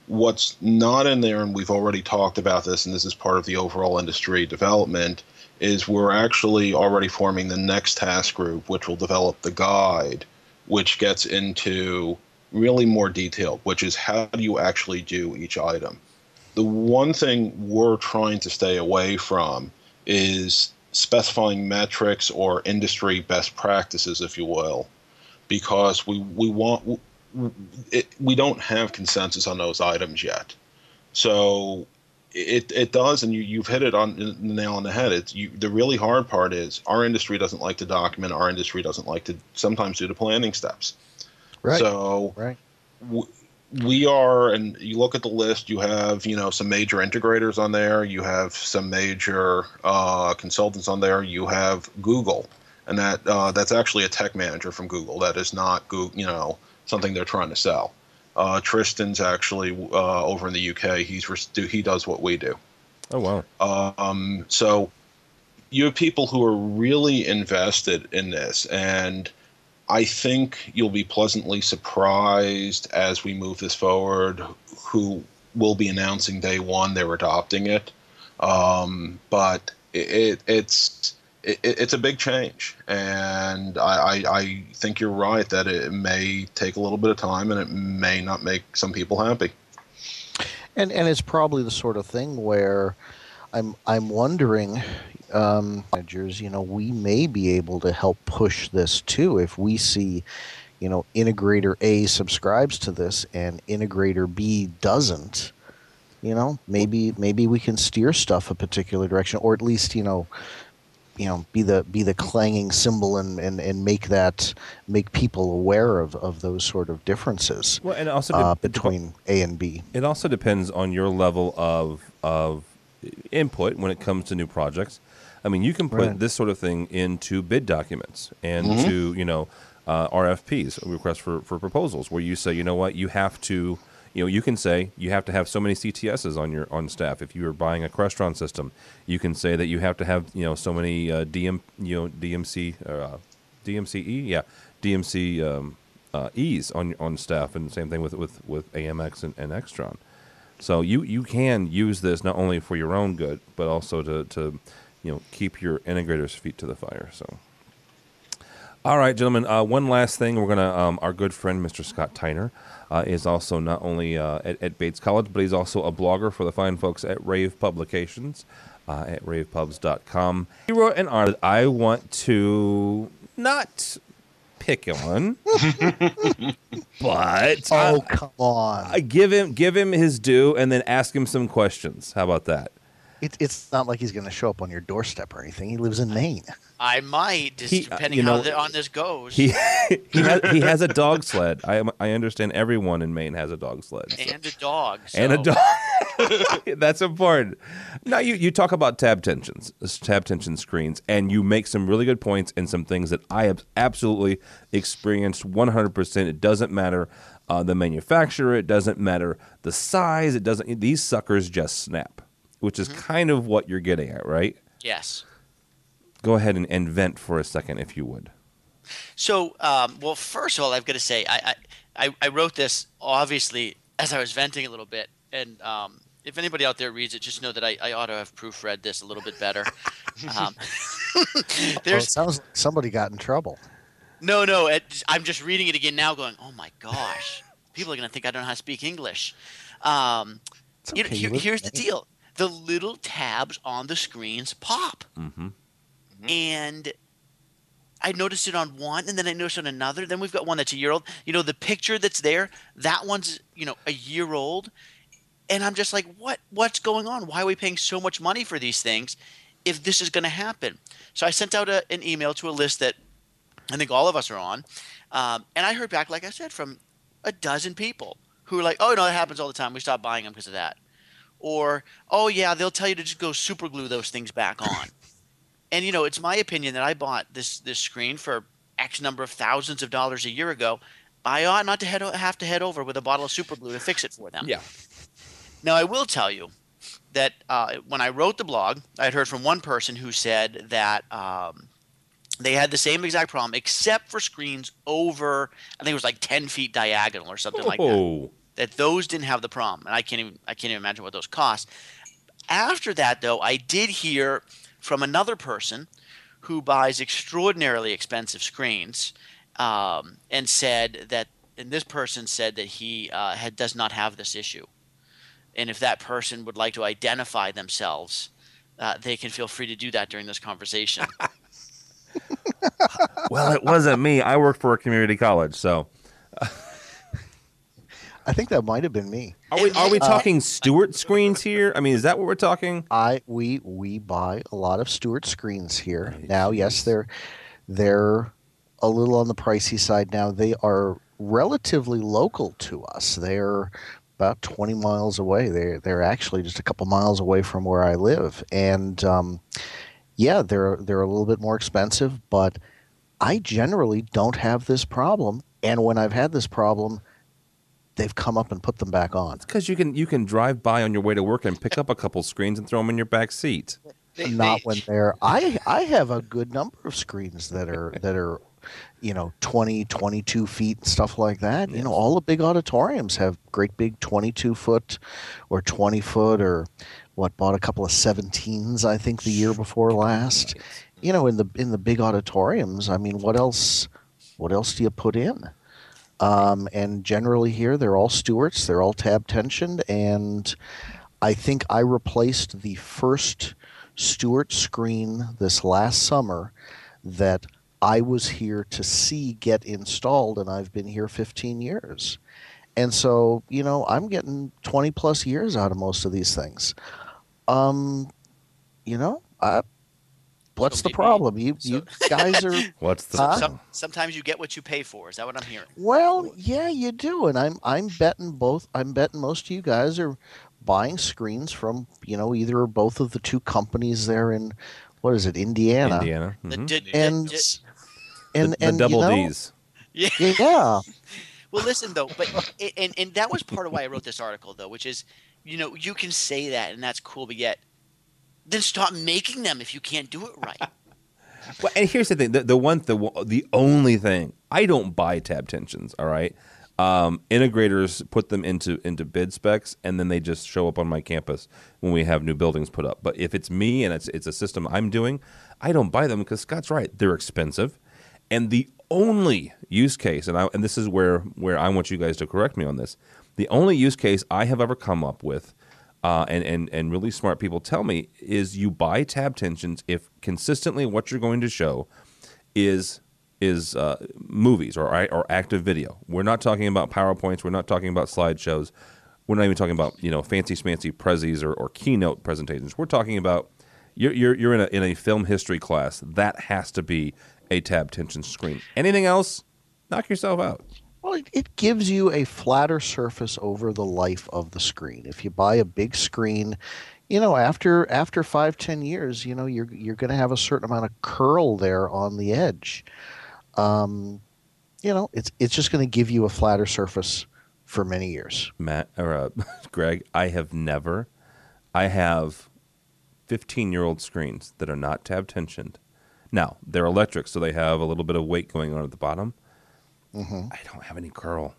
What's not in there, and we've already talked about this, and this is part of the overall industry development, is we're actually already forming the next task group, which will develop the guide, which gets into really more detailed, which is how do you actually do each item. The one thing we're trying to stay away from is specifying metrics or industry best practices, if you will, because we, we want it, we don't have consensus on those items yet. So it it does, and you you've hit it on the nail on the head. It's you. The really hard part is our industry doesn't like to document. Our industry doesn't like to sometimes do the planning steps. Right. So right. W- we are, and you look at the list. You have, you know, some major integrators on there. You have some major uh, consultants on there. You have Google, and that uh, that's actually a tech manager from Google. That is not Google, you know, something they're trying to sell. Uh, Tristan's actually uh, over in the UK. He's he does what we do. Oh wow. Um, so you have people who are really invested in this, and I think you'll be pleasantly surprised as we move this forward. Who will be announcing day one they're adopting it, um, but it, it's it, it's a big change, and I, I, I think you're right that it may take a little bit of time and it may not make some people happy. And and it's probably the sort of thing where I'm I'm wondering, um, managers, you know, we may be able to help push this too if we see, you know, integrator A subscribes to this and integrator B doesn't. You know, maybe maybe we can steer stuff a particular direction, or at least you know, you know, be the be the clanging cymbal and, and, and make that make people aware of, of those sort of differences. Well, and also uh, between A and B. It also depends on your level of of input when it comes to new projects. I mean, you can put right. this sort of thing into bid documents and mm-hmm. to you know uh, RFPs, requests for for proposals, where you say, you know what, you have to you know, you can say you have to have so many CTSs on your on staff. If you are buying a Crestron system, you can say that you have to have you know so many uh, DM you know DMC uh, DMCE yeah DMC um, uh, E's on on staff, and same thing with with with AMX and, and Extron. So you you can use this not only for your own good, but also to to you know keep your integrators' feet to the fire. So. All right, gentlemen. Uh, one last thing, we're gonna. Um, our good friend, Mr. Scott Tiner, uh, is also not only uh, at, at, Bates College, but he's also a blogger for the fine folks at Rave Publications uh, at ravepubs.com. He wrote an article I want to not pick on, <laughs> but oh come on, I give him give him his due, and then ask him some questions. How about that? It, it's not like he's going to show up on your doorstep or anything. He lives in Maine. I might, just he, uh, depending you know, how the, on this goes. He <laughs> he has, he has a dog sled. I I understand everyone in Maine has a dog sled. So. And a dog. So. And a dog. <laughs> That's important. Now you, you talk about tab tensions, tab tension screens, and you make some really good points and some things that I have absolutely experienced 100%. It doesn't matter uh, the manufacturer. It doesn't matter the size. It doesn't. These suckers just snap, which is mm-hmm. kind of what you're getting at, right? Yes go ahead and, and vent for a second, if you would. So, um, well, first of all, I've got to say, I, I, I wrote this obviously as I was venting a little bit, and um, if anybody out there reads it, just know that I, I ought to have proofread this a little bit better. <laughs> um, <laughs> there's, it sounds like somebody got in trouble. No, no, it, I'm just reading it again now, going, oh my gosh, people are going to think I don't know how to speak English. Um, okay, you know, here, here's the deal: the little tabs on the screens pop. Mm-hmm. Mm-hmm. And I noticed it on one, and then I noticed on another. Then we've got one that's a year old. You know, the picture that's there, that one's you know a year old, and I'm just like, what? What's going on? Why are we paying so much money for these things if this is going to happen? So I sent out a, an email to a list that I think all of us are on, um, and I heard back, like I said, from a dozen people who are like, oh no, that happens all the time. We stopped buying them because of that, or oh yeah, they'll tell you to just go super glue those things back on. <laughs> And you know, it's my opinion that I bought this this screen for X number of thousands of dollars a year ago. I ought not to head, have to head over with a bottle of super glue to fix it for them. Yeah. Now I will tell you that uh, when I wrote the blog, I had heard from one person who said that um, they had the same exact problem, except for screens over, I think it was like ten feet diagonal or something oh. like that. That those didn't have the problem, and I can't even I can't even imagine what those cost. After that, though, I did hear from another person who buys extraordinarily expensive screens um, and said that and this person said that he uh, had, does not have this issue. And if that person would like to identify themselves uh, they can feel free to do that during this conversation. <laughs> Well it wasn't me. I worked for a community college so I think that might have been me. Are we are we uh, talking uh, Stewart screens here? I mean, is that what we're talking? I we we buy a lot of Stewart screens here. Now, yes, they're they're a little on the pricey side now. They are relatively local to us. They're about 20 miles away. They're they're actually just a couple miles away from where I live, and um, yeah, they're they're a little bit more expensive, but I generally don't have this problem. And when I've had this problem, they've come up and put them back on. because you can you can drive by on your way to work and pick up a couple screens and throw them in your back seat. Not when <laughs> they're I I have a good number of screens that are that are you know 20 22 feet and stuff like that yes. you know all the big auditoriums have great big 22 foot or 20 foot or what bought a couple of 17s i think the year before last you know in the in the big auditoriums i mean what else what else do you put in um, and generally here, they're all Stewarts. They're all tab tensioned. And I think I replaced the first Stewart screen this last summer that I was here to see get installed, and I've been here 15 years. And so, you know, I'm getting 20 plus years out of most of these things. Um, you know, I, What's the problem? You so, you guys are. <laughs> What's the? Huh? Some, sometimes you get what you pay for. Is that what I'm hearing? Well, yeah, you do, and I'm I'm betting both. I'm betting most of you guys are buying screens from you know either or both of the two companies there in what is it, Indiana? Indiana, mm-hmm. and, and and the, and double you know, D's. Yeah. Yeah. <laughs> well, listen though, but and and that was part of why I wrote this article though, which is, you know, you can say that and that's cool, but yet, then stop making them if you can't do it right. <laughs> well, and here's the thing: the, the one, the the only thing I don't buy tab tensions. All right, um, integrators put them into into bid specs, and then they just show up on my campus when we have new buildings put up. But if it's me and it's it's a system I'm doing, I don't buy them because Scott's right; they're expensive, and the only use case, and I, and this is where where I want you guys to correct me on this. The only use case I have ever come up with, uh, and and and really smart people tell me, is you buy tab tensions if consistently what you're going to show is is uh, movies or or active video. We're not talking about powerpoints. We're not talking about slideshows. We're not even talking about you know fancy smancy prezzies or, or keynote presentations. We're talking about you're you're, you're in a in a film history class. That has to be a tab tension screen. Anything else, knock yourself out. Well, it, it, gives you a flatter surface over the life of the screen. If you buy a big screen, you know after after five ten years, you know you're you're going to have a certain amount of curl there on the edge um, you know, it's it's just going to give you a flatter surface for many years. Matt or uh, <laughs> Greg, I have never. I have 15 year old screens that are not tab tensioned. Now they're electric, so they have a little bit of weight going on at the bottom. Mm-hmm. I don't have any curl.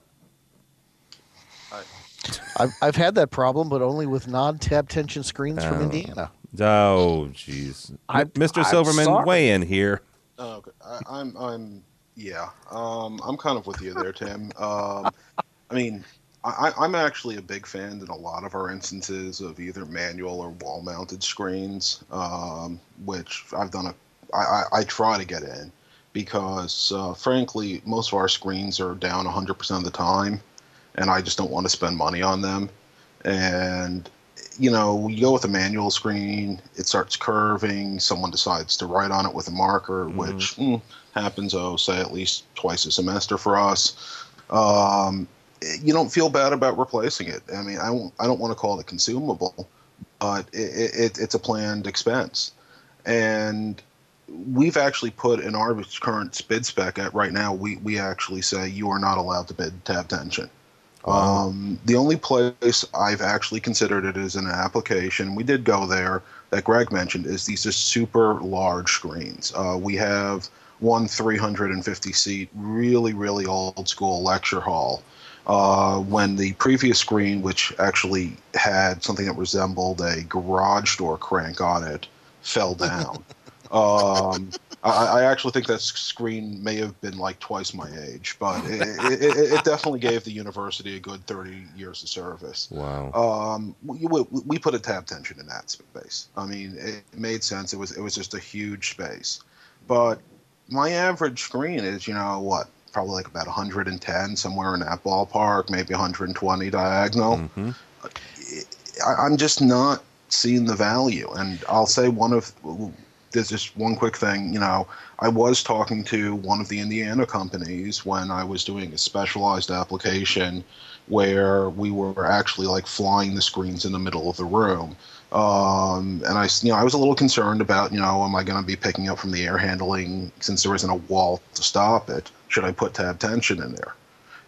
I've I've had that problem, but only with non-tab tension screens from oh. Indiana. Oh, jeez, Mr. Silverman, weigh in here. Oh, okay. I, am I'm, I'm, yeah. Um, I'm kind of with you there, Tim. Um, <laughs> I mean, I, I'm actually a big fan in a lot of our instances of either manual or wall-mounted screens, um, which I've done a. I, I, I try to get in because, uh, frankly, most of our screens are down 100% of the time, and I just don't want to spend money on them. And you know, you go with a manual screen, it starts curving, someone decides to write on it with a marker, mm-hmm. which mm, happens, oh, say at least twice a semester for us. Um, you don't feel bad about replacing it. I mean, I don't, I don't want to call it consumable, but it, it, it's a planned expense. And we've actually put in our current bid spec at right now, we, we actually say you are not allowed to bid tab tension. Um, the only place I've actually considered it as an application, we did go there, that Greg mentioned, is these are super large screens. Uh, we have one 350 seat, really, really old school lecture hall. Uh, when the previous screen, which actually had something that resembled a garage door crank on it, fell down. <laughs> um, I, I, actually think that screen may have been like twice my age, but it, it, it, definitely gave the university a good 30 years of service. Wow. Um, we, we, we, put a tab tension in that space. I mean, it made sense. It was it was just a huge space, but my average screen is you know what probably like about 110 somewhere in that ballpark, maybe 120 diagonal. Mm-hmm. I, I'm just not seeing the value, and I'll say one of there's just one quick thing. You know, I was talking to one of the Indiana companies when I was doing a specialized application where we were actually like flying the screens in the middle of the room. Um, and I, you know, I was a little concerned about, you know, am I going to be picking up from the air handling since there isn't a wall to stop it? Should I put tab tension in there?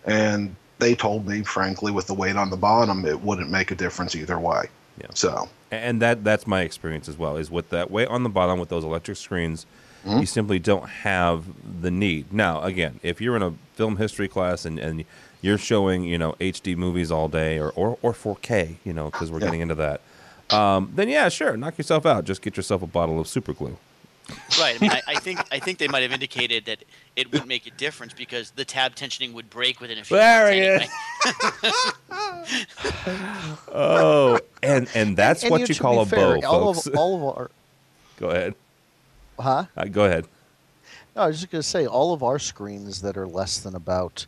And they told me, frankly, with the weight on the bottom, it wouldn't make a difference either way. Yeah. So and that that's my experience as well. Is with that way on the bottom with those electric screens, mm-hmm. you simply don't have the need. Now, again, if you're in a film history class and and you're showing you know HD movies all day or or, or 4K, you know, because we're yeah. getting into that, um, then yeah, sure, knock yourself out. Just get yourself a bottle of super glue. Right. I, mean, I, I, <laughs> think I think they might have indicated that it wouldn't make a difference because the tab tensioning would break within a few there minutes anyway. <laughs> oh, and and that's and, what you, you call a fair, bow, all folks. Of, all of our. <laughs> Go ahead. Huh? Uh, go ahead. No, I was just going to say all of our screens that are less than about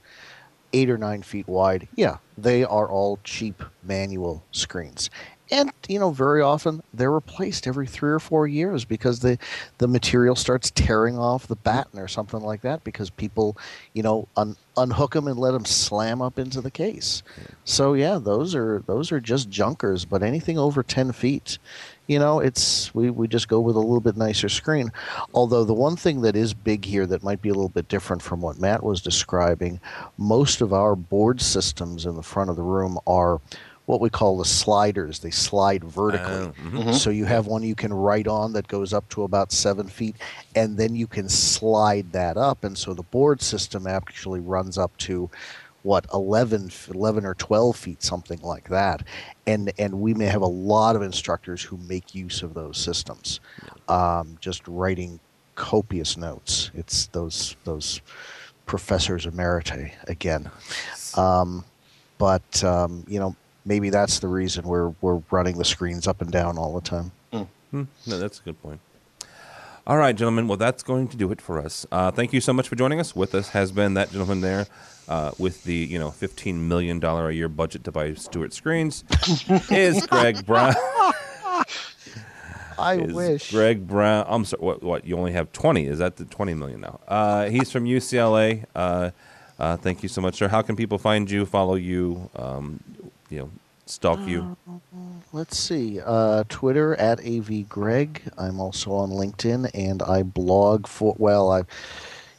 eight or nine feet wide, yeah, they are all cheap manual screens and you know very often they're replaced every three or four years because the the material starts tearing off the batten or something like that because people you know un, unhook them and let them slam up into the case so yeah those are those are just junkers but anything over 10 feet you know, it's we, we just go with a little bit nicer screen. Although the one thing that is big here that might be a little bit different from what Matt was describing, most of our board systems in the front of the room are what we call the sliders. They slide vertically. Uh, mm-hmm. So you have one you can write on that goes up to about seven feet, and then you can slide that up. And so the board system actually runs up to what 11, 11 or 12 feet something like that and and we may have a lot of instructors who make use of those systems um, just writing copious notes it's those those professors emeriti again um, but um, you know maybe that's the reason we're we're running the screens up and down all the time mm. No that's a good point all right, gentlemen. Well, that's going to do it for us. Uh, thank you so much for joining us. With us has been that gentleman there, uh, with the you know fifteen million dollar a year budget to buy Stewart screens, <laughs> is Greg Brown. I wish Greg Brown. I'm sorry. What? What? You only have twenty? Is that the twenty million now? Uh, he's from UCLA. Uh, uh, thank you so much, sir. How can people find you, follow you, um, you know, stalk you? Uh, let's see. Uh, Twitter at avgreg. I'm also on LinkedIn, and I blog for. Well, I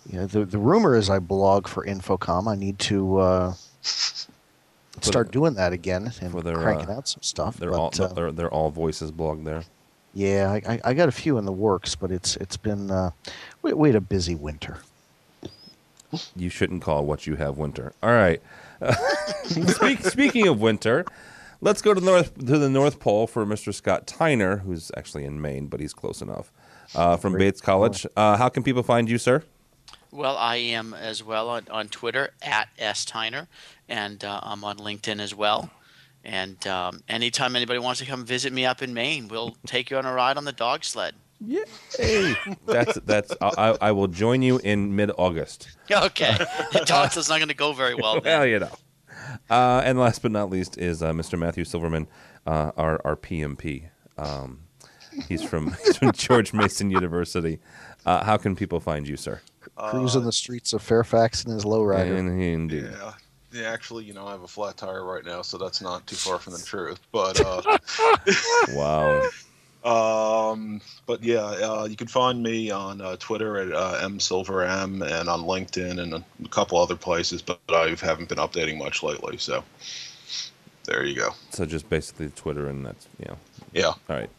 you know, the the rumor is I blog for InfoComm. I need to uh, <laughs> start doing that again and their, cranking uh, out some stuff. They're but, all uh, they're, they're all voices blog there. Yeah, I, I, got a few in the works, but it's it's been uh, we, we had a busy winter. You shouldn't call what you have winter. All right. <laughs> Speak, speaking of winter, let's go to the north to the North Pole for Mr. Scott Tiner, who's actually in Maine, but he's close enough. Uh, from Bates College. Uh, how can people find you, sir? Well, I am as well on, on Twitter at s Tiner, and uh, I'm on LinkedIn as well. And um, anytime anybody wants to come visit me up in Maine, we'll take you on a ride on the dog sled. Yeah, hey, that's that's. I, I will join you in mid August. Okay, the dog sled's not going to go very well. well, you know. Uh, and last but not least is uh, Mr. Matthew Silverman, uh, our our PMP. Um, he's from <laughs> he's from George Mason University. Uh, how can people find you, sir? cruising uh, the streets of Fairfax in his lowrider. Indeed. Yeah. Yeah, actually, you know, I have a flat tire right now, so that's not too far from the truth. But uh, <laughs> wow. Um, but yeah, uh, you can find me on uh, Twitter at uh, msilverm and on LinkedIn and a couple other places, but I haven't been updating much lately. So there you go. So just basically Twitter, and that's you know. Yeah. All right.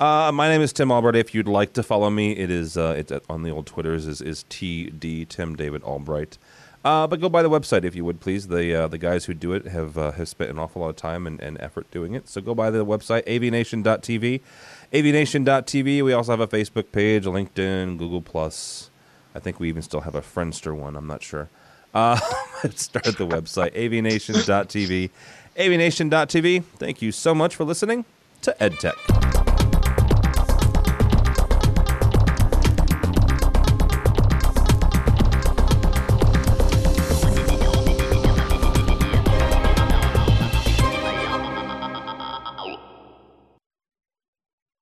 Uh, my name is Tim Albright. If you'd like to follow me, it is uh, it's on the old Twitters is is TD Tim David Albright. Uh, but go by the website if you would please. The uh, the guys who do it have uh, have spent an awful lot of time and, and effort doing it. So go by the website avnation.tv, avnation.tv. We also have a Facebook page, LinkedIn, Google Plus. I think we even still have a Friendster one. I'm not sure. Uh, <laughs> start the website avnation.tv, avnation.tv. Thank you so much for listening to EdTech.